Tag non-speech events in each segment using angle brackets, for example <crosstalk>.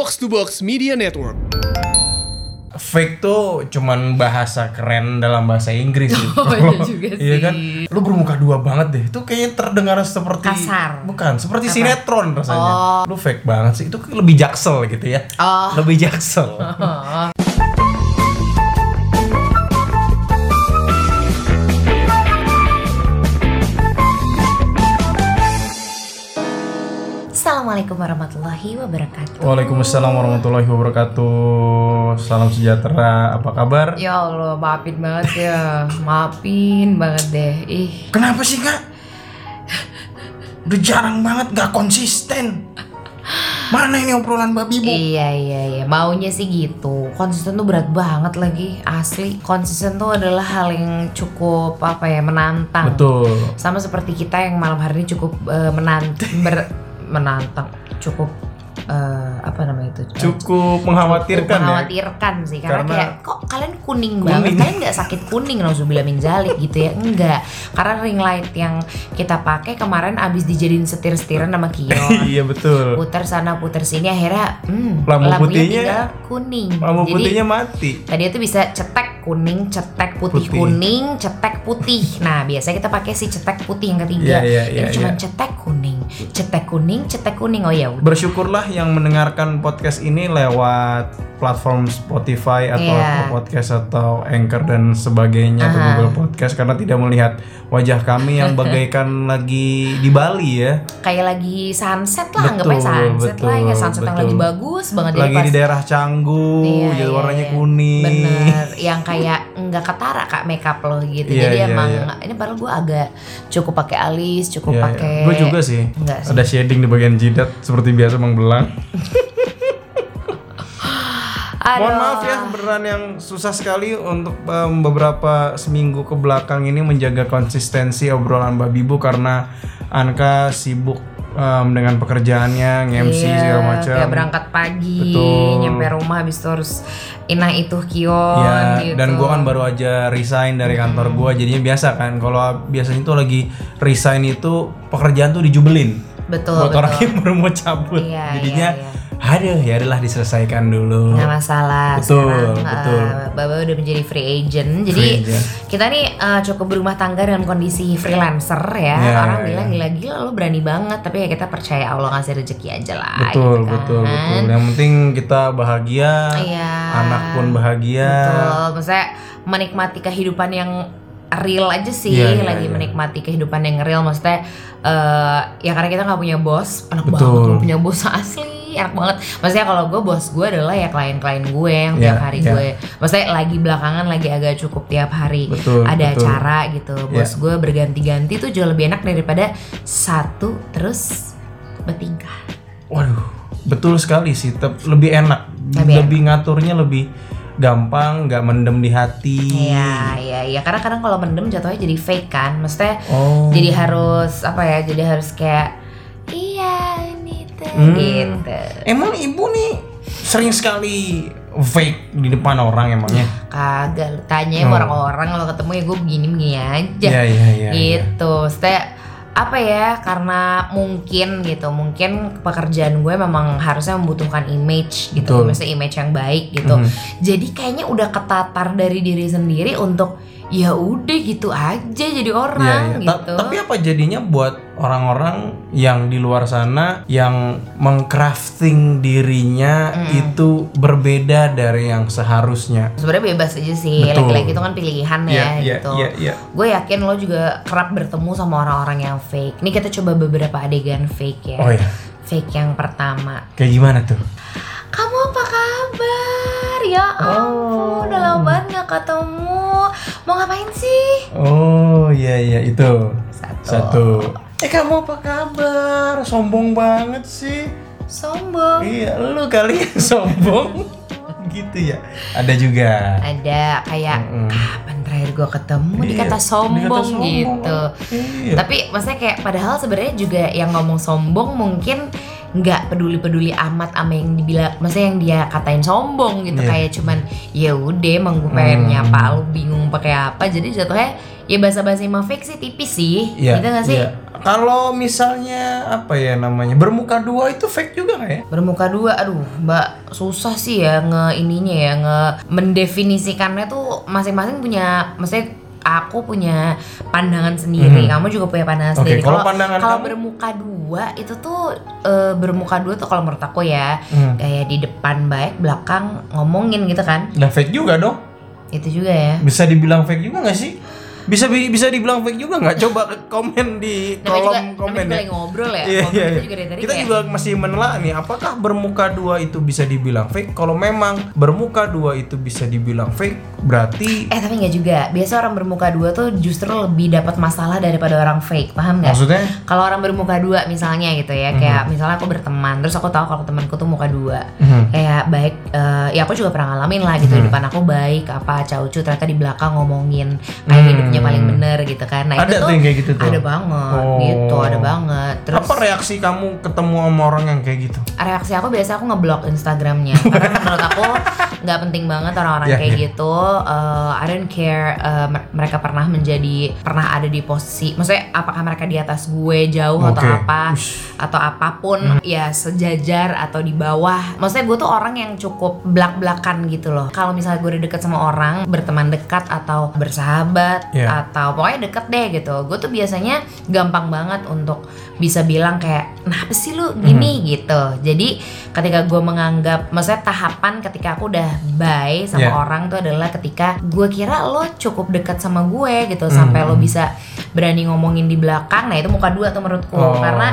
Box to Box Media Network. Fake tuh cuman bahasa keren dalam bahasa Inggris gitu. Oh, iya juga <laughs> Iya kan? sih. Lu bermuka dua banget deh. Itu kayaknya terdengar seperti Kasar. Bukan, seperti Apa? sinetron rasanya. Oh. Lu fake banget sih. Itu lebih jaksel gitu ya. Oh. Lebih jaksel. <laughs> Assalamualaikum warahmatullahi wabarakatuh. Waalaikumsalam warahmatullahi wabarakatuh. Salam sejahtera. Apa kabar? Ya Allah, maafin banget ya. Maafin banget deh. Ih, Kenapa sih kak? Udah jarang banget gak konsisten. Mana ini obrolan babi bu? iya iya iya. Maunya sih gitu. Konsisten tuh berat banget lagi, asli. Konsisten tuh adalah hal yang cukup apa ya menantang. Betul. Sama seperti kita yang malam hari ini cukup eh, menantang, ber, menantang, cukup eh, apa namanya itu? Cukup mengkhawatirkan ya. mengkhawatirkan sih karena, Karena- kayak kok kalian kuning, Kuning. banget kalian nggak sakit kuning nauzubillah min zalik gitu ya enggak karena ring light yang kita pakai kemarin abis dijadiin setir-setiran sama Kion <laughs> iya betul. putar sana putar sini akhirnya hmm, Lampu putihnya- kuning Lampu jadi putihnya mati. tadi itu bisa cetek kuning cetek putih, Putih. kuning cetek putih nah biasanya kita pakai si cetek putih yang ketiga Iya, iya, ini iya, cuma iya. cetek kuning cetek kuning cetek kuning oh ya Bersyukurlah yang mendengarkan podcast ini lewat platform Spotify atau Iya. Apple Podcast atau Anchor dan sebagainya atau Aha. Google Podcast karena tidak melihat wajah kami yang <laughs> bagaikan lagi di Bali ya. kayak lagi sunset lah Betul, aja sunset lah ya betul, sunset yang betul. lagi bagus banget Lagi pas- di daerah Canggu, Iya, jadi iya, warnanya iya. kuning. bener yang kayak nggak ketara kak makeup lo gitu Iya, jadi iya, emang iya. ini padahal gue agak cukup pakai alis cukup Iya, pakai Gue juga sih. Enggak sih. Ada shading di bagian jidat seperti biasa Bang Belang. <laughs> Aduh. Mohon maaf ya beneran yang susah sekali untuk em, beberapa seminggu ke belakang ini menjaga konsistensi obrolan Babi Bu karena Anka sibuk em, dengan pekerjaannya, nge-MC Iya, segala macam. kayak berangkat pagi Betul. nyampe rumah habis itu harus inah itu kion Ya, gitu dan gua kan baru aja resign dari kantor gua jadinya biasa kan kalau biasanya tuh lagi resign itu pekerjaan tuh dijubelin betul buat betul orang <laughs> yang baru mau cabut Iya, jadinya iya, iya. Aduh ya adalah diselesaikan dulu nggak masalah Betul, sekarang betul. eh, Baba udah menjadi free agent jadi Free agent. kita nih eh, cukup berumah tangga dengan kondisi freelancer ya Iya, orang iya, bilang gila-gila lo berani banget tapi ya kita percaya Allah ngasih rezeki aja lah betul gitu kan. betul betul yang penting kita bahagia Iya. anak pun bahagia Betul, maksudnya menikmati kehidupan yang real aja sih, Iya, iya, lagi iya. menikmati kehidupan yang real. Maksudnya eh ya karena kita nggak punya bos, enak Betul. banget punya bos <laughs> asli, enak banget. Maksudnya kalau gue bos gue adalah ya klien-klien gue yang Iya, tiap hari iya. gue, maksudnya lagi belakangan lagi agak cukup tiap hari Betul, ada betul. acara gitu. Bos Iya. gue berganti-ganti tuh jauh lebih enak daripada satu terus bertingkah. waduh betul sekali sih tep- lebih enak Lebih lebih, ngaturnya lebih gampang nggak mendem di hati Iya, iya, iya. Karena kadang kalau mendem jatuhnya jadi fake kan. Maksudnya oh jadi harus apa ya jadi harus kayak iya Hmm. gitu Emang ibu nih sering sekali fake di depan orang emangnya? kagak tanya Oh. orang-orang kalau ketemu ya gue begini begini aja Iya iya iya. gitu Maksudnya apa ya karena mungkin gitu mungkin pekerjaan gue memang harusnya membutuhkan image gitu Betul. maksudnya image yang baik gitu Mhm. jadi kayaknya udah ketatar dari diri sendiri untuk ya udah gitu aja jadi Iya, orang iya. Ta- gitu tapi apa jadinya buat orang-orang yang di luar sana yang mengcrafting dirinya Mm. itu berbeda dari yang seharusnya? sebenarnya bebas aja sih laki-laki itu kan pilihan ya iya, gitu iya, iya. gue yakin lo juga kerap bertemu sama orang-orang yang fake ini kita coba beberapa adegan fake ya Oh ya, fake yang pertama kayak gimana tuh? kamu apa kabar ya ampun Oh. udah lama banget gak ketemu mau ngapain sih Oh iya iya itu satu, satu. Eh kamu apa kabar? Sombong banget sih. sombong Iya, lu kali yang <laughs> sombong. gitu ya. Ada juga. ada kayak Mm-mm. kapan terakhir gue ketemu Iya, dikata sombong, dikata sombong. gitu Iya. Tapi maksudnya kayak padahal sebenarnya juga yang ngomong sombong mungkin nggak peduli-peduli amat sama yang dibilang maksudnya yang dia katain sombong gitu Iya. kayak cuman ya udah emang gue pengen Hmm. nyapa lu bingung pakai apa jadi jatuhnya ya bahasa-bahasa fake sih tipis sih Iya. gitu gak sih iya. Kalau misalnya apa ya namanya bermuka dua itu fake juga nggak ya? bermuka dua aduh mbak susah sih ya nge ininya ya nge mendefinisikannya tuh masing-masing punya maksudnya aku punya pandangan sendiri kamu juga punya pandangan Hmm. Oke, sendiri kalau pandangan kalau kamu? bermuka dua itu tuh eh, bermuka dua tuh kalau menurut aku ya Hmm. kayak di depan baik belakang ngomongin gitu kan Nah fake juga dong. itu juga ya Bisa dibilang fake juga nggak sih? Bisa bi- bisa dibilang fake juga nggak? Coba komen di namanya juga, kolom komen ya. ngobrol ya iya, itu iya. juga dari Kita kayak, juga masih menelaah nih, apakah bermuka dua itu bisa dibilang fake? Kalau memang bermuka dua itu bisa dibilang fake, berarti eh tapi nggak juga biasa orang bermuka dua tuh justru lebih dapat masalah daripada orang fake paham nggak maksudnya kalau orang bermuka dua misalnya gitu ya kayak misalnya aku berteman terus aku tahu kalau temanku tuh muka dua Mhm. kayak baik eh, ya aku juga pernah ngalamin lah gitu di depan aku baik apa caucu ternyata di belakang ngomongin kayak Hmm. Hidupnya paling bener gitu kan nah ada itu tuh yang kayak gitu tuh. ada banget Oh. gitu ada banget terus Apa reaksi kamu ketemu sama orang yang kayak gitu? reaksi aku biasa aku ngeblok Instagramnya <laughs> karena menurut aku nggak penting banget orang-orang Iya, kayak iya. gitu Uh, I don't care uh, mer- mereka pernah menjadi pernah ada di posisi maksudnya apakah mereka di atas gue jauh atau Oke. apa Ush. atau apa pun ya sejajar atau di bawah maksudnya gue tuh orang yang cukup belak-belakan gitu loh kalau misalnya gue udah deket sama orang berteman dekat atau bersahabat Iya. atau pokoknya deket deh gitu. Gue tuh biasanya gampang banget untuk bisa bilang kayak kenapa sih lu gini? gitu. Jadi ketika gue menganggap maksudnya tahapan ketika aku udah bye sama Iya. orang tuh adalah ketika gue kira lo cukup dekat sama gue gitu sampai lo bisa berani ngomongin di belakang. Nah itu muka dua tuh menurutku. Oh. karena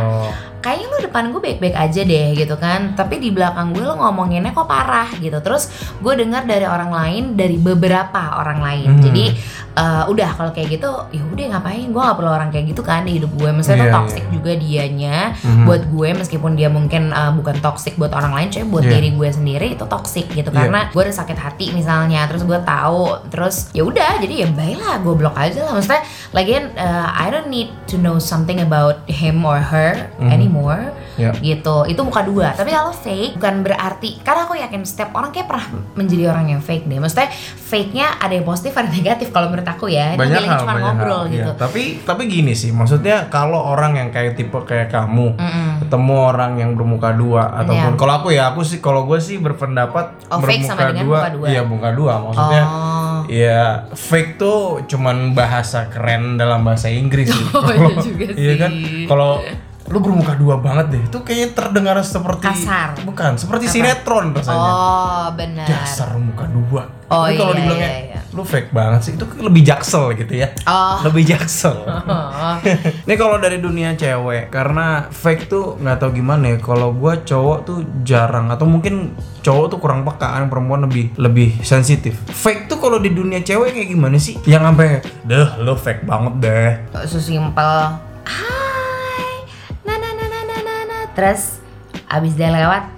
kayaknya lu depan gue baik-baik aja deh gitu kan tapi di belakang gue lo ngomonginnya kok parah gitu terus gue dengar dari orang lain dari beberapa orang lain Mhm. jadi eh, udah kalau kayak gitu ya udah ngapain gue nggak perlu orang kayak gitu kan di hidup gue maksudnya Iya, tuh toxic iya. juga dianya Mhm. buat gue meskipun dia mungkin eh, bukan toxic buat orang lain cuma buat Iya. diri gue sendiri itu toxic gitu Iya. karena gue udah sakit hati misalnya terus gue tahu terus ya udah jadi ya baiklah gue blok aja lah maksudnya lagian eh, I don't need to know something about him or her Mhm. anymore Ya. gitu itu muka dua tapi kalau fake bukan berarti karena aku yakin setiap orang kayak pernah menjadi orang yang fake deh maksudnya fake nya ada yang positif ada yang negatif kalau menurut aku ya banyak hal, cuma banyak ngobrol hal. gitu Iya. Tapi tapi gini sih, maksudnya kalau orang yang kayak tipe kayak kamu Mm-mm. ketemu orang yang bermuka dua ataupun Iya. kalau aku ya aku sih kalau gue sih berpendapat Oh, fake sama dengan muka dua? Iya muka dua, maksudnya oh ya fake tuh cuman bahasa keren dalam bahasa Inggris gitu. <laughs> Oh, iya juga Iya kan? sih. Kalau lu bermuka dua banget deh, itu kayaknya terdengar seperti Kasar. Bukan, seperti Apa? sinetron rasanya. oh benar Dasar muka dua. Oh, Tapi kalau iya, dibilangnya iya, iya. lu fake banget sih, itu lebih jaksel gitu ya. oh Lebih jaksel. <laughs> Oh. Ini kalau dari dunia cewek, karena fake tuh nggak tahu gimana ya. Kalau gua cowok tuh jarang atau mungkin cowok tuh kurang peka, kan perempuan lebih lebih sensitif. Fake tuh kalau di dunia cewek kayak gimana sih? Yang sampai, deh lo fake banget deh. sesimpel hai terus abis dia lewat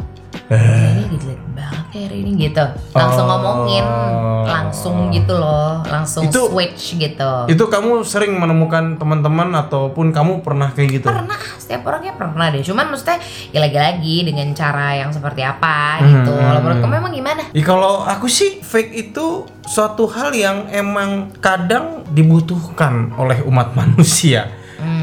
Eh. "Gila, ini jelek banget ya hari ini gitu langsung Oh. ngomongin langsung gitu loh langsung Itu- switch gitu Itu kamu sering menemukan teman-teman ataupun kamu pernah kayak gitu? pernah setiap orang kayak pernah deh cuman maksudnya ya lagi-lagi dengan cara yang seperti apa Hmm. gitu kalau menurut kamu emang gimana Ya kalau aku sih fake itu suatu hal yang emang kadang dibutuhkan oleh umat <laughs> manusia.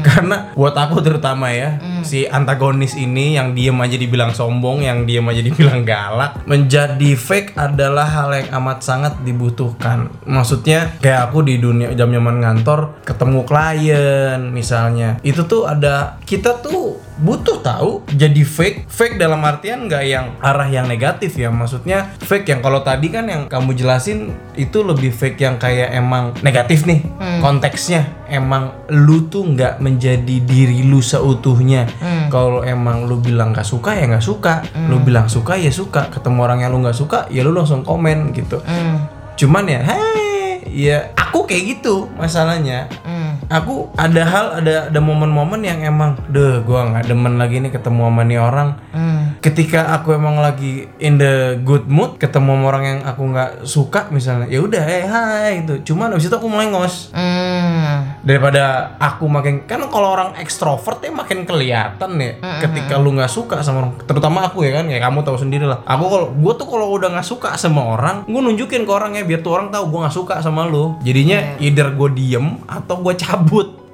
Karena buat aku terutama ya si antagonis ini yang diem aja dibilang sombong, yang diem aja dibilang galak, menjadi fake adalah hal yang amat sangat dibutuhkan. Maksudnya kayak aku di dunia jam-jaman ngantor ketemu klien misalnya, itu tuh ada kita tuh butuh tahu jadi fake. Fake dalam artian nggak yang arah yang negatif ya. Maksudnya fake yang kalau tadi kan yang kamu jelasin itu lebih fake yang kayak emang negatif nih konteksnya. Emang lu tuh nggak menjadi diri lu seutuhnya. Kalau emang lu bilang nggak suka ya nggak suka. Lu bilang suka ya suka. Ketemu orang yang lu nggak suka ya lu langsung komen gitu. Hmm, cuman ya hei ya aku kayak gitu masalahnya. Hmm. Aku ada hal ada ada momen-momen yang emang deh gua nggak demen lagi nih ketemu sama nih orang. Hmm. ketika aku emang lagi in the good mood ketemu sama orang yang aku nggak suka misalnya ya udah hey hai itu cuman abis itu aku melengos Hmm. daripada aku makin kan kalau orang ekstrovert ya makin kelihatan ya ketika lu nggak suka sama orang terutama aku ya kan ya kamu tahu sendiri lah. Aku kalau gue tuh kalau udah nggak suka sama orang gue nunjukin ke orangnya biar tuh orang tahu gue nggak suka sama lu. Jadinya either gue diem atau gue cabut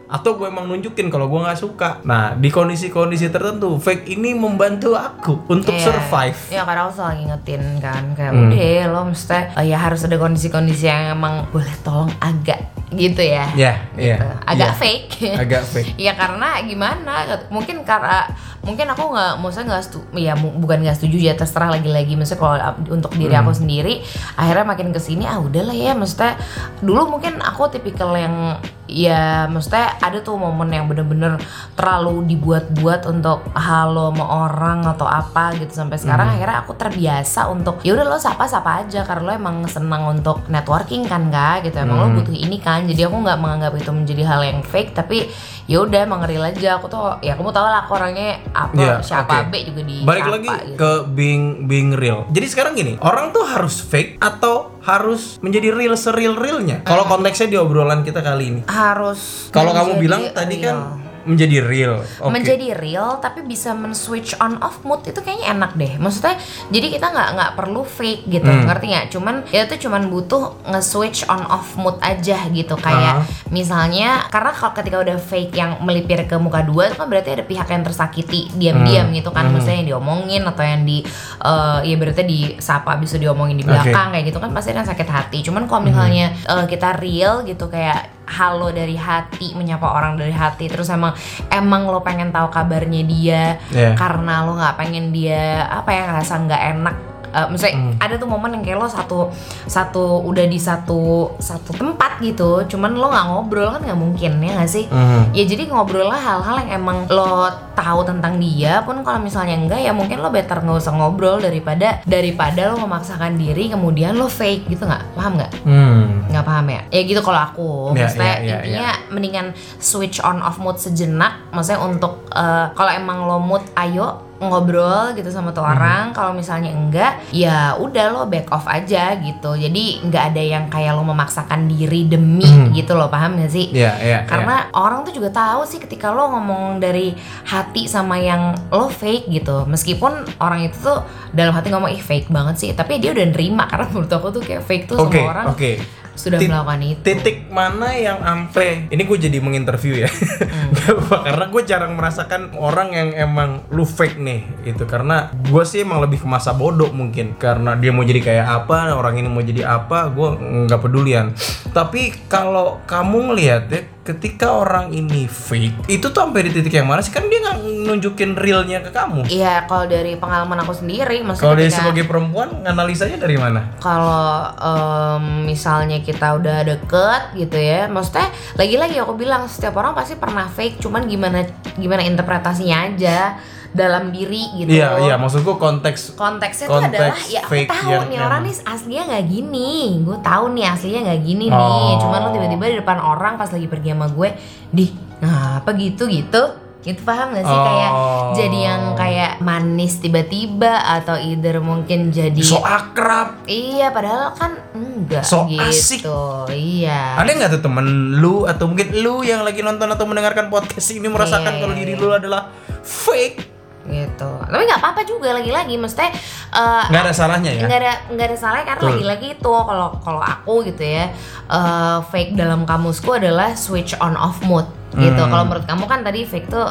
atau gue emang nunjukin kalau gue nggak suka. Nah di kondisi-kondisi tertentu fake ini membantu aku untuk Iya. survive. Ya karena aku selalu ngingetin kan kayak Hmm. udah lo mesti eh, ya harus ada kondisi-kondisi yang emang boleh tolong agak gitu ya. Ya, Gitu. iya. Agak iya. fake. Agak fake. <laughs> ya karena gimana mungkin karena mungkin aku nggak maksudnya nggak setuju ya bukan nggak setuju ya terserah lagi-lagi maksudnya kalau ap- untuk diri Hmm. aku sendiri akhirnya makin ke sini ah udahlah ya maksudnya dulu mungkin aku tipikal yang ya maksudnya ada tuh momen yang bener-bener terlalu dibuat-buat untuk halo sama orang atau apa gitu sampai sekarang Hmm. akhirnya aku terbiasa untuk ya udah lo sapa-sapa aja karena lo emang senang untuk networking kan kak gitu emang lo Hmm. butuh ini kan jadi aku nggak menganggap itu menjadi hal yang fake tapi ya udah emang real aja aku tuh ya kamu tau lah aku orangnya apa Iya, siapa oke. B juga di Balik lagi gitu. ke being being real. Jadi sekarang gini, orang tuh harus fake atau harus menjadi real seril realnya. Kalau konteksnya di obrolan kita kali ini. harus Kalau kamu bilang tadi kan. Menjadi real. Oke. menjadi real tapi bisa men-switch on off mood itu kayaknya enak deh maksudnya jadi kita nggak nggak perlu fake gitu Hmm. ngerti nggak cuman ya itu cuman butuh nge-switch on off mood aja gitu kayak Ah. misalnya karena kalau ketika udah fake yang melipir ke muka dua itu kan berarti ada pihak yang tersakiti diam-diam Hmm. gitu kan Hmm. maksudnya yang diomongin atau yang di eh, ya berarti disapa bisa diomongin di belakang kayak gitu kan pasti kan sakit hati cuman kalau misalnya eh, kita real gitu kayak halo dari hati menyapa orang dari hati terus emang emang lo pengen tahu kabarnya dia Iya. karena lo nggak pengen dia apa ya ngerasa nggak enak Eh, misalnya Hmm. ada tuh momen yang kayak lo satu satu udah di satu satu tempat gitu cuman lo nggak ngobrol kan nggak mungkin ya nggak sih Mhm. ya jadi ngobrol lah hal-hal yang emang lo tahu tentang dia pun kalau misalnya enggak ya mungkin lo better nggak usah ngobrol daripada daripada lo memaksakan diri kemudian lo fake gitu nggak paham nggak Hmm. nggak paham ya ya gitu kalau aku Ya, maksudnya ya, ya, intinya mendingan switch on off mood sejenak maksudnya untuk eh, kalau emang lo mood ayo ngobrol gitu sama tuh Hmm. orang kalau misalnya enggak ya udah lo back off aja gitu jadi nggak ada yang kayak lo memaksakan diri demi Hmm. gitu lo paham gak sih Iya, iya. karena orang tuh juga tahu sih ketika lo ngomong dari hati sama yang lo fake gitu meskipun orang itu tuh dalam hati ngomong ih fake banget sih tapi dia udah nerima karena menurut aku tuh kayak fake tuh Oke, semua orang oke. Sudah Tit- melakukan itu. Titik mana yang ampe? Ini gue jadi menginterview ya. Hmm. <laughs> Karena gue jarang merasakan orang yang emang lu fake nih itu karena gue sih emang lebih ke masa bodoh mungkin. Karena dia mau jadi kayak apa orang ini mau jadi apa gue nggak pedulian. Tapi kalau kamu ngelihat ya ketika orang ini fake itu tuh sampai di titik yang mana sih? Kan dia nggak nunjukin realnya ke kamu. Iya, kalau dari pengalaman aku sendiri, maksudnya kalau dia sebagai perempuan analisanya dari mana? Kalau em, misalnya kita udah deket gitu ya, maksudnya lagi-lagi aku bilang setiap orang pasti pernah fake, cuman gimana gimana interpretasinya aja dalam diri gitu. iya iya maksudku konteks Konteksnya Konteks adalah ya aku tahu yang nih orang emang- nih aslinya nggak gini, gue tahu nih aslinya nggak gini nih, Oh. cuman lo tiba-tiba di depan orang pas lagi pergi sama gue, di nah apa gitu gitu, gitu paham gak sih kayak Oh. jadi yang kayak manis tiba-tiba atau either mungkin jadi so akrab Iya, padahal kan enggak So gitu. asik. Iya. Ada nggak tuh temen lu atau mungkin lu yang lagi nonton atau mendengarkan podcast ini merasakan Iya, kalau iya, diri iya. lu adalah fake? Gitu. Tapi nggak apa-apa juga lagi-lagi, mesti Nggak ada salahnya ya? nggak ada nggak ada salahnya karena lagi-lagi itu kalau kalau aku gitu ya eh, fake dalam kamusku adalah switch on off mood gitu. Hmm. Kalau menurut kamu kan tadi fake tuh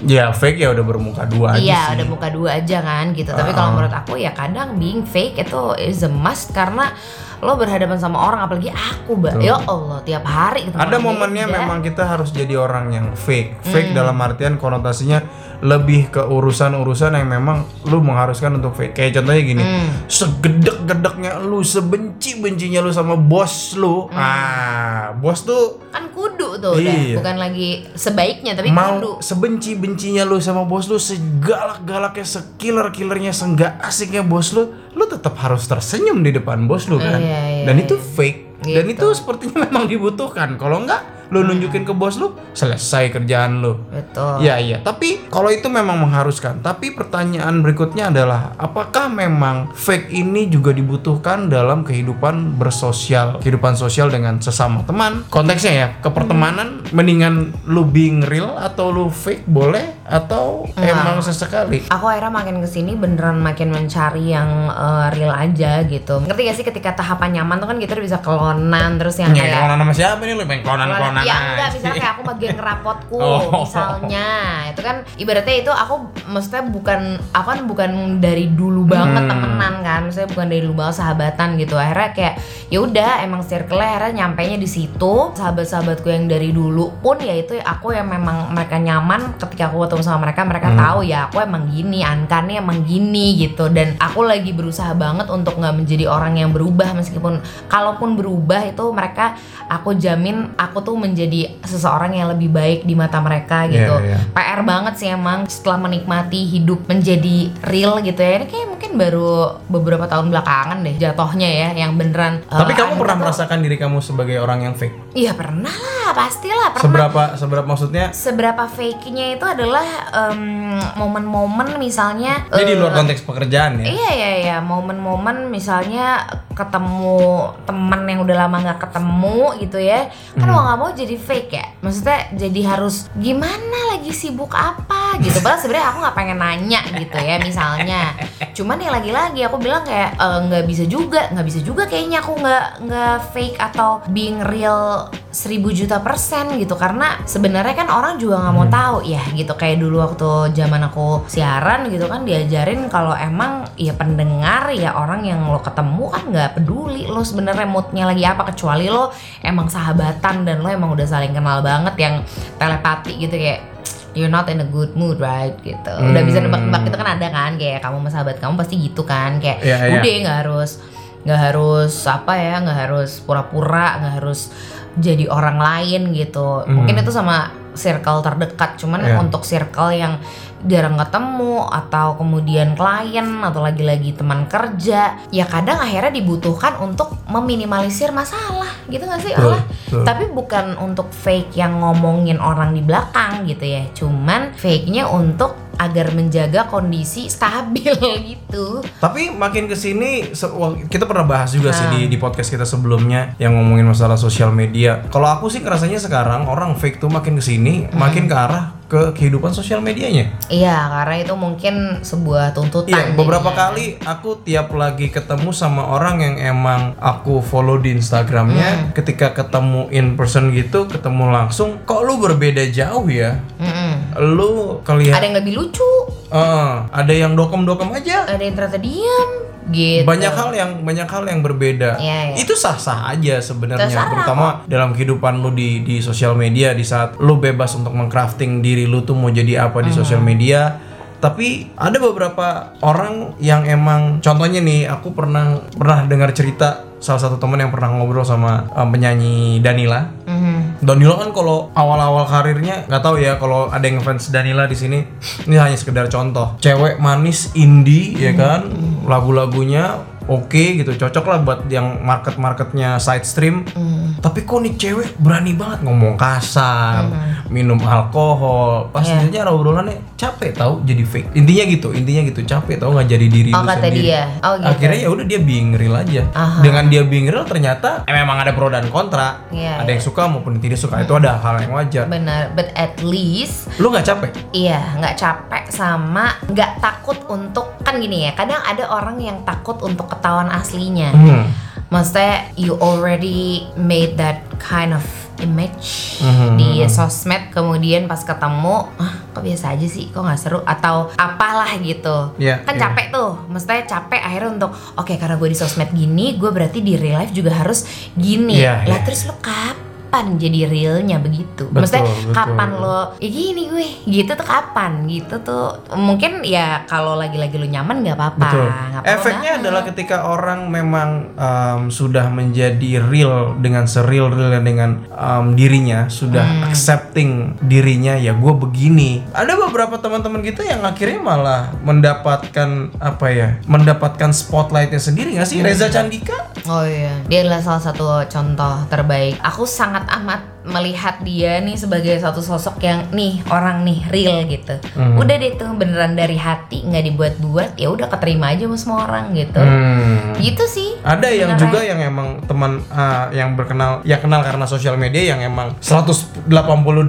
Ya fake ya udah bermuka dua aja iya sih. udah muka dua aja kan gitu. Tapi kalau Ah. menurut aku ya kadang being fake itu is a must karena lo berhadapan sama orang apalagi aku, Mbak. Ya Allah, tiap hari Ada momennya memang kita harus jadi orang yang fake. Fake Hmm. dalam artian konotasinya lebih ke urusan-urusan yang memang lu mengharuskan untuk fake. Kayak contohnya gini, Hmm. segedek-gedeknya lu, sebenci-bencinya lu sama bos lu. Hmm. Ah, bos tuh kan kudu tuh udah Iya. bukan lagi sebaiknya tapi mau kudu sebenci-bencinya lu sama bos lu, segalak-galaknya, sekiller-killernya, senggak asiknya bos lu, lu tetap harus tersenyum di depan bos lu kan. Iya, iya, Dan iya. itu fake. Dan itu Gitu. sepertinya <laughs> memang dibutuhkan. Kalau enggak, lu nunjukin ke bos lu, selesai kerjaan lu. betul Iya iya, tapi kalau itu memang mengharuskan. Tapi pertanyaan berikutnya adalah, apakah memang fake ini juga dibutuhkan dalam kehidupan bersosial, kehidupan sosial dengan sesama teman? Konteksnya ya, ke pertemanan, mendingan lu being real atau lu fake boleh atau emang sesekali? aku akhirnya makin ke sini beneran makin mencari yang eh, real aja gitu. Ngerti gak sih ketika tahapan nyaman tuh kan kita bisa kelonan terus yang Ya, kayak konan sama siapa nih lu? Pengen konan-konan ya enggak misalnya kayak aku bagian rapotku <laughs> Oh. misalnya. Itu kan ibaratnya itu aku maksudnya bukan aku kan bukan dari dulu banget Hmm. temenan kan. Maksudnya bukan dari dulu banget sahabatan gitu. Akhirnya kayak ya udah emang circle akhirnya nyampainya di situ. Sahabat-sahabatku yang dari dulu pun ya itu aku yang memang mereka nyaman ketika aku ketemu sama mereka mereka Hmm. tahu ya aku emang gini Anka nih emang gini gitu dan aku lagi berusaha banget untuk nggak menjadi orang yang berubah meskipun kalaupun berubah itu mereka aku jamin aku tuh menjadi seseorang yang lebih baik di mata mereka gitu Iya, iya. PR banget sih emang setelah menikmati hidup menjadi real gitu ya ini kayak mungkin baru beberapa tahun belakangan deh jatuhnya ya yang beneran Tapi eh, kamu pernah tuh- merasakan diri kamu sebagai orang yang fake? Iya pernah lah pastilah pernah Seberapa seberapa maksudnya? seberapa fake-nya itu adalah momen-momen misalnya Ini di eh, luar konteks pekerjaan ya. Iya iya iya momen-momen misalnya ketemu teman yang udah lama nggak ketemu gitu ya. Kan Hmm. mau nggak mau jadi fake ya. Maksudnya jadi harus gimana lagi sibuk apa gitu. Padahal sebenarnya aku nggak pengen nanya gitu ya misalnya. Cuman ya lagi-lagi aku bilang kayak "Eh, nggak bisa juga nggak bisa juga kayaknya aku nggak nggak fake atau being real seribu juta persen gitu. Karena sebenarnya kan orang juga nggak mau tahu ya gitu. Kayak dulu waktu zaman aku siaran gitu kan diajarin kalau emang ya pendengar ya orang yang lo ketemu kan nggak peduli lo sebenarnya moodnya lagi apa kecuali lo emang sahabatan dan lo emang udah saling kenal banget yang telepati gitu kayak you're not in a good mood right gitu. Udah bisa nebak-nebak itu kan ada kan kayak kamu sama sahabat kamu pasti gitu kan kayak Iya, iya. udah nggak harus nggak harus apa ya nggak harus pura-pura nggak harus jadi orang lain gitu. Mungkin itu sama circle terdekat cuman. Iya. untuk circle yang jarang ketemu atau kemudian klien atau lagi-lagi teman kerja ya kadang akhirnya dibutuhkan untuk meminimalisir masalah gitu gak sih Allah tapi bukan untuk fake yang ngomongin orang di belakang gitu ya cuman fake-nya untuk agar menjaga kondisi stabil <laughs> gitu Tapi makin ke sini se- wah, kita pernah bahas juga sih Ah. di, di podcast kita sebelumnya yang ngomongin masalah sosial media. Kalau aku sih ngerasanya sekarang orang fake tuh makin ke sini makin ke arah ke kehidupan sosial medianya. Iya, karena itu mungkin sebuah tuntutan. Iya, beberapa jadinya. kali aku tiap lagi ketemu sama orang yang emang aku follow di Instagramnya, ketika ketemu in person gitu, ketemu langsung, kok lu berbeda jauh ya? Mm-mm. Lu Ada kelihatan, yang lebih lucu, ada yang dokem-dokem aja. ada yang ternyata diam, gitu. banyak hal yang banyak hal yang berbeda Iya, iya. itu sah sah aja sebenarnya terutama dalam kehidupan lu di di sosial media di saat lu bebas untuk mengcrafting diri lu tuh mau jadi apa di sosial media tapi ada beberapa orang yang emang contohnya nih aku pernah pernah dengar cerita salah satu teman yang pernah ngobrol sama um, penyanyi Danila Mhm. Danila kan kalau awal-awal karirnya nggak tahu ya kalau ada yang fans Danila di sini ini hanya sekedar contoh. Cewek manis indie ya kan? Lagu-lagunya oke gitu. Cocok lah buat yang market marketnya side stream. Tapi kok nih cewek berani banget ngomong kasar minum alkohol. Pas Iya. yeah. obrolannya capek tahu jadi fake. Intinya gitu intinya gitu capek tahu nggak jadi diri Oh, kata sendiri. dia. Oh, gitu. akhirnya ya udah dia being real aja. Aha. dengan dia being real ternyata eh, memang ada pro dan kontra. Iya, ada yang suka maupun tidak suka itu ada hal yang wajar. Benar, but at least lu nggak capek? Iya, nggak capek sama nggak takut untuk kan gini ya. Kadang ada orang yang takut untuk ketahuan aslinya. hmm. Maksudnya you already made that kind of image Mhm, di sosmed, kemudian pas ketemu, ah kok biasa aja sih, kok nggak seru atau apalah gitu. Iya, kan iya. capek tuh, maksudnya capek akhirnya untuk oke karena gue di sosmed gini, gue berarti di real life juga harus gini. Iya, lah iya. terus lo kapan jadi realnya begitu? Betul, maksudnya betul, kapan betul. lo ya gini gue gitu tuh kapan gitu tuh mungkin ya kalau lagi-lagi lo nyaman nggak apa-apa Efeknya banget. adalah ketika orang memang um, sudah menjadi real dengan seril real dengan um, dirinya, sudah Hmm. accepting dirinya ya gue begini. Ada beberapa teman-teman kita yang akhirnya malah mendapatkan apa ya, mendapatkan spotlightnya sendiri nggak sih? Hmm. Reza Candika oh iya dia adalah salah satu contoh terbaik aku sangat amat melihat dia nih sebagai satu sosok yang nih orang nih real gitu. Hmm. Udah deh tuh beneran dari hati nggak dibuat-buat ya udah keterima aja sama semua orang gitu. Hmm. Gitu sih. Ada yang sebenarnya. juga yang emang teman uh, yang berkenal ya kenal karena sosial media yang emang 180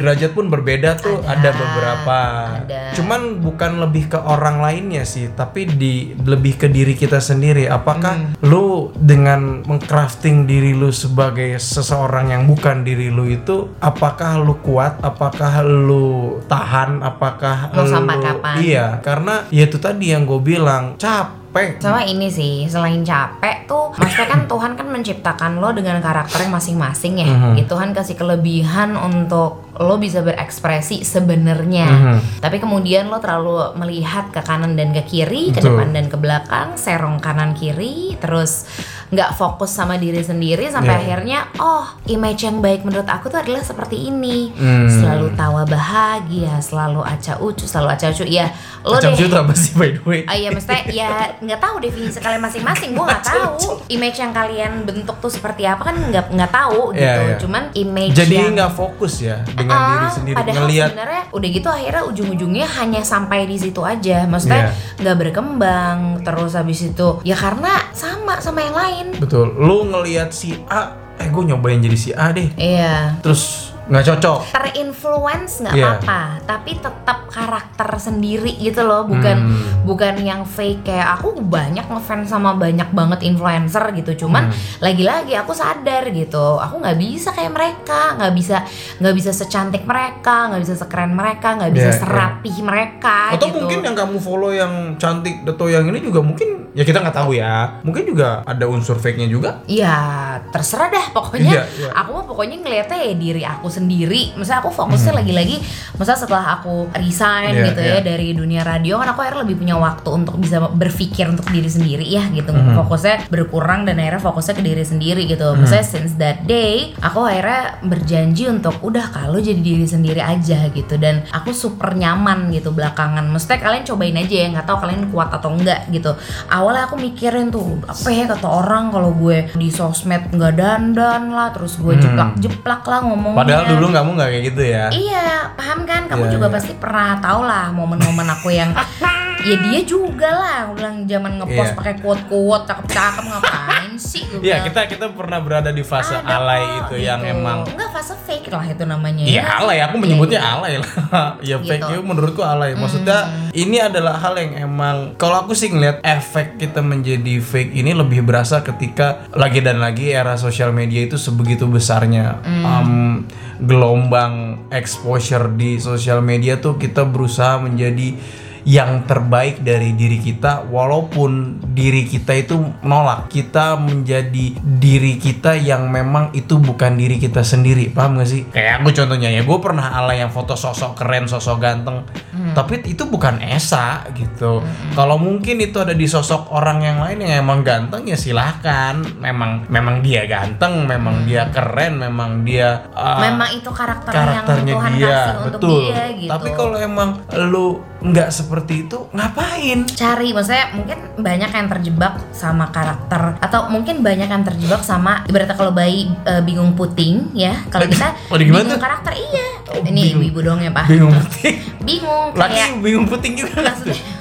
derajat pun berbeda tuh ada, Ada, beberapa. ada. Cuman bukan lebih ke orang lainnya sih, tapi di lebih ke diri kita sendiri. Apakah Hmm. lu dengan mengcrafting diri lu sebagai seseorang yang bukan diri lu itu apakah lu kuat? Apakah lu tahan? Apakah Mau lu sampai kapan? Iya, karena ya itu tadi yang gue bilang, capek. Sama ini sih, selain capek tuh, maksudnya kan Tuhan kan menciptakan lo dengan karakter yang masing-masing ya. Mhm. Gitu Tuhan kasih kelebihan untuk lo bisa berekspresi sebenarnya. Mhm. Tapi kemudian lo terlalu melihat ke kanan dan ke kiri, ke depan dan ke belakang, serong kanan kiri, terus nggak fokus sama diri sendiri sampai Iya. akhirnya oh image yang baik menurut aku tuh adalah seperti ini. Hmm. Selalu tawa bahagia, selalu aca ucu, selalu aca ucu. Ya lo deh itu apa sih by the way? Ah iya maksudnya ya nggak tahu definisi kalian masing-masing gue nggak tahu image yang kalian bentuk tuh seperti apa kan nggak nggak tahu gitu Iya, iya. cuman image Jadi yang nggak fokus ya dengan Ah, diri sendiri padahal ngelihat sebenarnya udah gitu akhirnya ujung-ujungnya hanya sampai di situ aja maksudnya Iya. nggak berkembang terus habis itu ya karena sama sama yang lain betul. Lu ngelihat si A, eh gue nyobain jadi si A deh. iya Terus nggak cocok. terinfluence nggak Iya. apa-apa tapi tetap karakter sendiri gitu loh bukan Hmm. bukan yang fake kayak aku banyak ngefans sama banyak banget influencer gitu cuman Hmm. lagi-lagi aku sadar gitu aku nggak bisa kayak mereka nggak bisa nggak bisa secantik mereka nggak bisa sekeren mereka nggak bisa Iya, iya. serapih mereka Atau gitu mungkin yang kamu follow yang cantik atau yang ini juga mungkin ya kita nggak tahu ya. Mungkin juga ada unsur fake-nya juga. ya terserah dah pokoknya Iya, iya. aku mah pokoknya ngeliatnya ya diri aku sendiri misalnya aku fokusnya lagi-lagi misalnya setelah aku resign Hmm. Iya, gitu iya. ya dari dunia radio kan aku akhirnya lebih punya waktu untuk bisa berpikir untuk diri sendiri ya gitu Hmm. fokusnya berkurang dan akhirnya fokusnya ke diri sendiri gitu misalnya since that day aku akhirnya berjanji untuk udah kalau jadi diri sendiri aja gitu dan aku super nyaman gitu belakangan mesti kalian cobain aja ya nggak tahu kalian kuat atau enggak gitu awalnya aku mikirin tuh apa ya kata orang kalau gue di sosmed nggak dandan lah terus gue Hmm. jeplak jeplak lah ngomongnya Padahal dulu kamu nggak kayak gitu ya. Iya, paham kan? Kamu Iya, juga iya. pasti pernah tau lah momen-momen aku yang <laughs> ya dia juga lah aku bilang zaman ngepost Iya. pakai quote-quote cakep-cakep ngapain sih gue Iya kita kita pernah berada di fase Ada alay kok, itu gitu. yang emang enggak fase fake lah itu namanya Iya ya. alay, aku menyebutnya iya. alay lah. <laughs> ya Gitu. fake itu menurutku alay. Maksudnya ini adalah hal yang emang kalau aku sih ngeliat efek kita menjadi fake ini lebih berasa ketika lagi dan lagi era sosial media itu sebegitu besarnya um, gelombang exposure di sosial media tuh kita berusaha menjadi yang terbaik dari diri kita walaupun diri kita itu menolak. Kita menjadi diri kita yang memang itu bukan diri kita sendiri paham gak sih? Kayak aku contohnya ya gue pernah ala yang foto sosok keren sosok ganteng. Tapi itu bukan Esa gitu. Kalau mungkin itu ada di sosok orang yang lain yang emang ganteng ya silahkan. Memang memang dia ganteng memang dia keren memang dia uh, Memang itu karakter karakternya yang Tuhan dia. kasih untuk betul. dia gitu. tapi kalau emang lu nggak seperti itu ngapain? Cari maksudnya mungkin banyak yang terjebak sama karakter atau mungkin banyak yang terjebak sama ibaratnya kalau bayi e, bingung puting ya. Kalau kita Oh, bingung karakter iya. Oh, ini bingung. ibu-ibu dong ya pak. Bingung puting. Bingung kayak bingung puting juga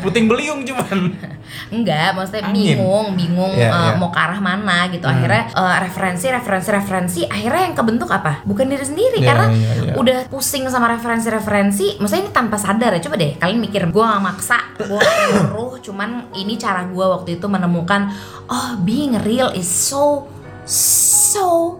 puting beliung cuman <laughs> enggak maksudnya Angin. bingung bingung Iya, eh, iya. mau ke arah mana gitu Hmm. akhirnya eh, referensi referensi referensi akhirnya yang kebentuk apa bukan diri sendiri Iya, karena iya, iya. udah pusing sama referensi-referensi maksudnya ini tanpa sadar ya coba deh kalian mikir gue gak maksa gue nyuruh cuman ini cara gue waktu itu menemukan oh being real is so so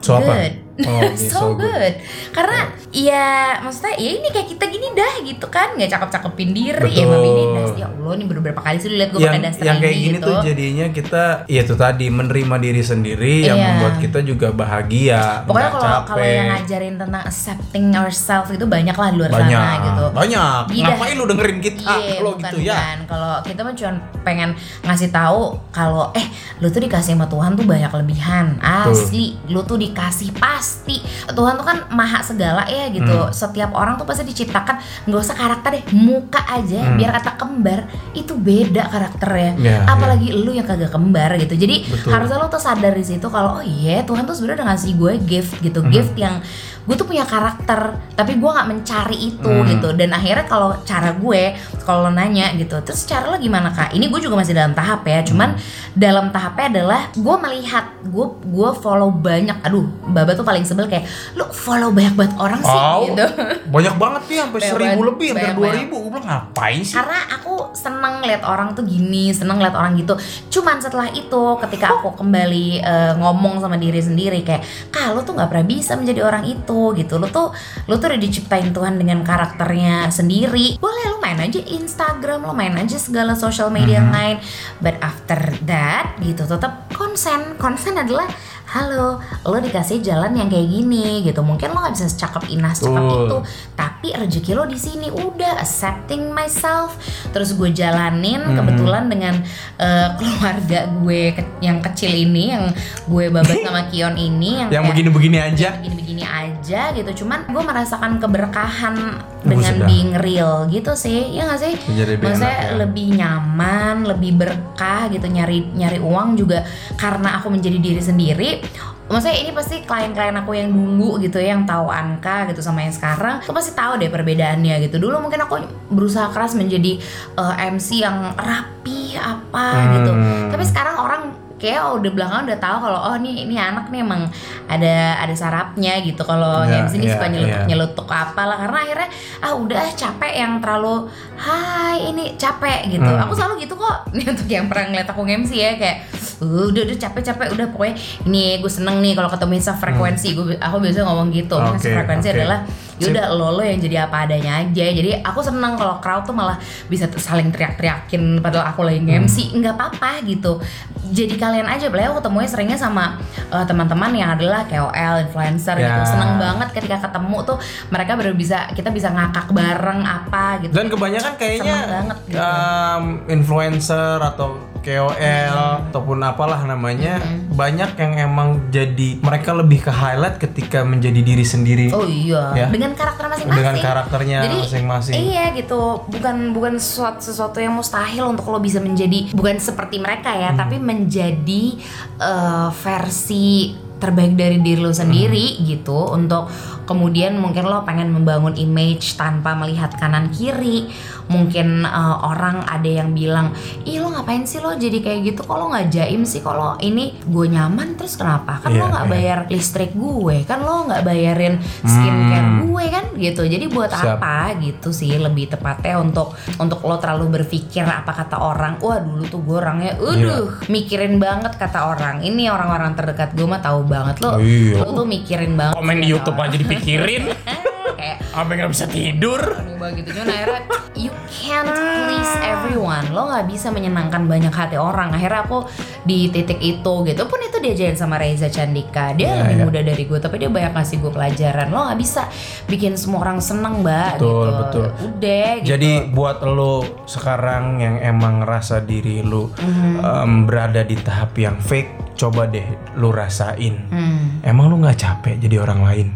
So apa? Good Oh, <laughs> iya, so, so good. Karena ya maksudnya ya ini kayak kita gini dah gitu kan nggak cakep-cakepin diri ya Betul. mami ini das ya Allah ini baru berapa kali sih lihat gue yang pakai yang kayak ini gini gitu. tuh jadinya kita ya itu tadi menerima diri sendiri yang Iya. membuat kita juga bahagia Pokoknya kalau kalau yang ngajarin tentang accepting ourselves itu banyak lah di luar banyak sana gitu. banyak Iya. ngapain lu dengerin kita Iya, kalau gitu ya bukan. Kalau kita mah cuma pengen ngasih tahu kalau eh lu tuh dikasih sama Tuhan tuh banyak lebihan. Asli, lu tuh dikasih pas pasti Tuhan tuh kan maha segala ya gitu Hmm. setiap orang tuh pasti diciptakan nggak usah karakter deh muka aja Hmm. biar kata kembar itu beda karakternya Ya, apalagi lu yang kagak kembar gitu jadi Betul. harusnya lu tuh sadar di situ kalau oh iya Tuhan tuh sebenarnya udah ngasih gue gift gitu Hmm. gift yang gue tuh punya karakter tapi gue nggak mencari itu Hmm. gitu dan akhirnya kalau cara gue kalau lo nanya gitu terus cara lo gimana kak ini gue juga masih dalam tahap ya cuman Hmm. dalam tahapnya adalah gue melihat gue gue follow banyak aduh baba tuh paling sebel kayak lu follow banyak banget orang sih Wow. gitu Banyak banget nih sampai seribu lebih, hampir dua ribu. Gue bilang ngapain sih? karena aku seneng lihat orang tuh gini seneng lihat orang gitu cuman setelah itu ketika aku kembali eh, ngomong sama diri sendiri kayak kalau tuh nggak pernah bisa menjadi orang itu gitu. Lo tuh lo tuh udah diciptain Tuhan dengan karakternya sendiri. Boleh lo main aja Instagram lo main aja segala social media yang lain. But after that gitu tetap konsen. Konsen adalah halo lo dikasih jalan yang kayak gini gitu mungkin lo nggak bisa secakep Inas secakep Betul. itu tapi rezeki lo di sini udah accepting myself terus gue jalanin Mhm. kebetulan dengan eh, keluarga gue ke- yang kecil ini yang gue babat <laughs> sama Kion ini yang, Yang begini-begini aja. begini-begini aja gitu cuman gue merasakan keberkahan Oh, dengan sedap. being real gitu sih ya gak sih Jadi maksudnya enak ya. lebih nyaman lebih berkah gitu nyari nyari uang juga karena aku menjadi diri sendiri maksudnya ini pasti klien-klien aku yang dulu gitu ya yang tahu Anka gitu sama yang sekarang tuh pasti tahu deh perbedaannya gitu dulu mungkin aku berusaha keras menjadi eh, MC yang rapi apa gitu Hmm. tapi sekarang orang kayak oh, udah belakang udah tahu kalau oh nih ini anak nih emang ada ada sarapnya gitu kalau Iya, MC ini iya, suka nyelutuk iya. nyelutuk apalah karena akhirnya ah udah capek yang terlalu hai ini capek gitu Hmm. aku selalu gitu kok <laughs> ini untuk yang pernah ngeliat aku MC ya kayak "Uh, udah udah capek capek udah pokoknya ini gue seneng nih kalau ketemu frekuensi gue aku biasanya ngomong gitu Hmm. Oke, frekuensi oke. adalah yaudah lo lo yang jadi apa adanya aja. Jadi aku seneng kalau crowd tuh malah bisa saling teriak-teriakin padahal aku lagi Hmm. nge-MC nggak apa-apa gitu. Jadi kalian aja beliau aku ketemunya seringnya sama eh, teman-teman yang adalah KOL influencer gitu. Ya. seneng banget ketika ketemu tuh mereka baru bisa kita bisa ngakak bareng apa gitu. Dan kebanyakan kayaknya Seneng banget gitu. um, influencer atau KOL ataupun apalah namanya banyak yang emang jadi mereka lebih ke highlight ketika menjadi diri sendiri oh iya Ya. dengan karakter masing-masing dengan karakternya Jadi masing-masing. iya gitu bukan bukan sesuatu, sesuatu yang mustahil untuk lo bisa menjadi bukan seperti mereka ya Hmm. tapi menjadi eh, versi terbaik dari diri lo sendiri Hmm. gitu untuk kemudian mungkin lo pengen membangun image tanpa melihat kanan kiri mungkin eh, orang ada yang bilang ih lo ngapain sih lo jadi kayak gitu kok lo nggak jaim sih kalau ini gue nyaman terus kenapa kan lo Iya, nggak iya. bayar listrik gue kan lo nggak bayarin skincare Hmm. gue kan gitu jadi buat Siap. apa gitu sih lebih tepatnya untuk untuk lo terlalu berpikir apa kata orang wah dulu tuh gue orangnya Iya. udah mikirin banget kata orang ini orang-orang terdekat gue mah tahu banget lo Oh, iya. lo tuh mikirin banget Komen di YouTube orang. aja dipikirin, kayak sampai nggak bisa tidur. gitu cuman akhirnya you can't please everyone lo nggak bisa menyenangkan banyak hati orang akhirnya aku di titik itu gitu pun itu diajarin sama Reza Candika dia Iya, lebih iya. muda dari gue tapi dia banyak ngasih gue pelajaran lo nggak bisa bikin semua orang seneng mbak Betul, gitu betul. udah gitu Jadi buat lo sekarang yang emang ngerasa diri lo Mhm. em, berada di tahap yang fake, coba deh lo rasain. Hmm. Emang lo nggak capek jadi orang lain?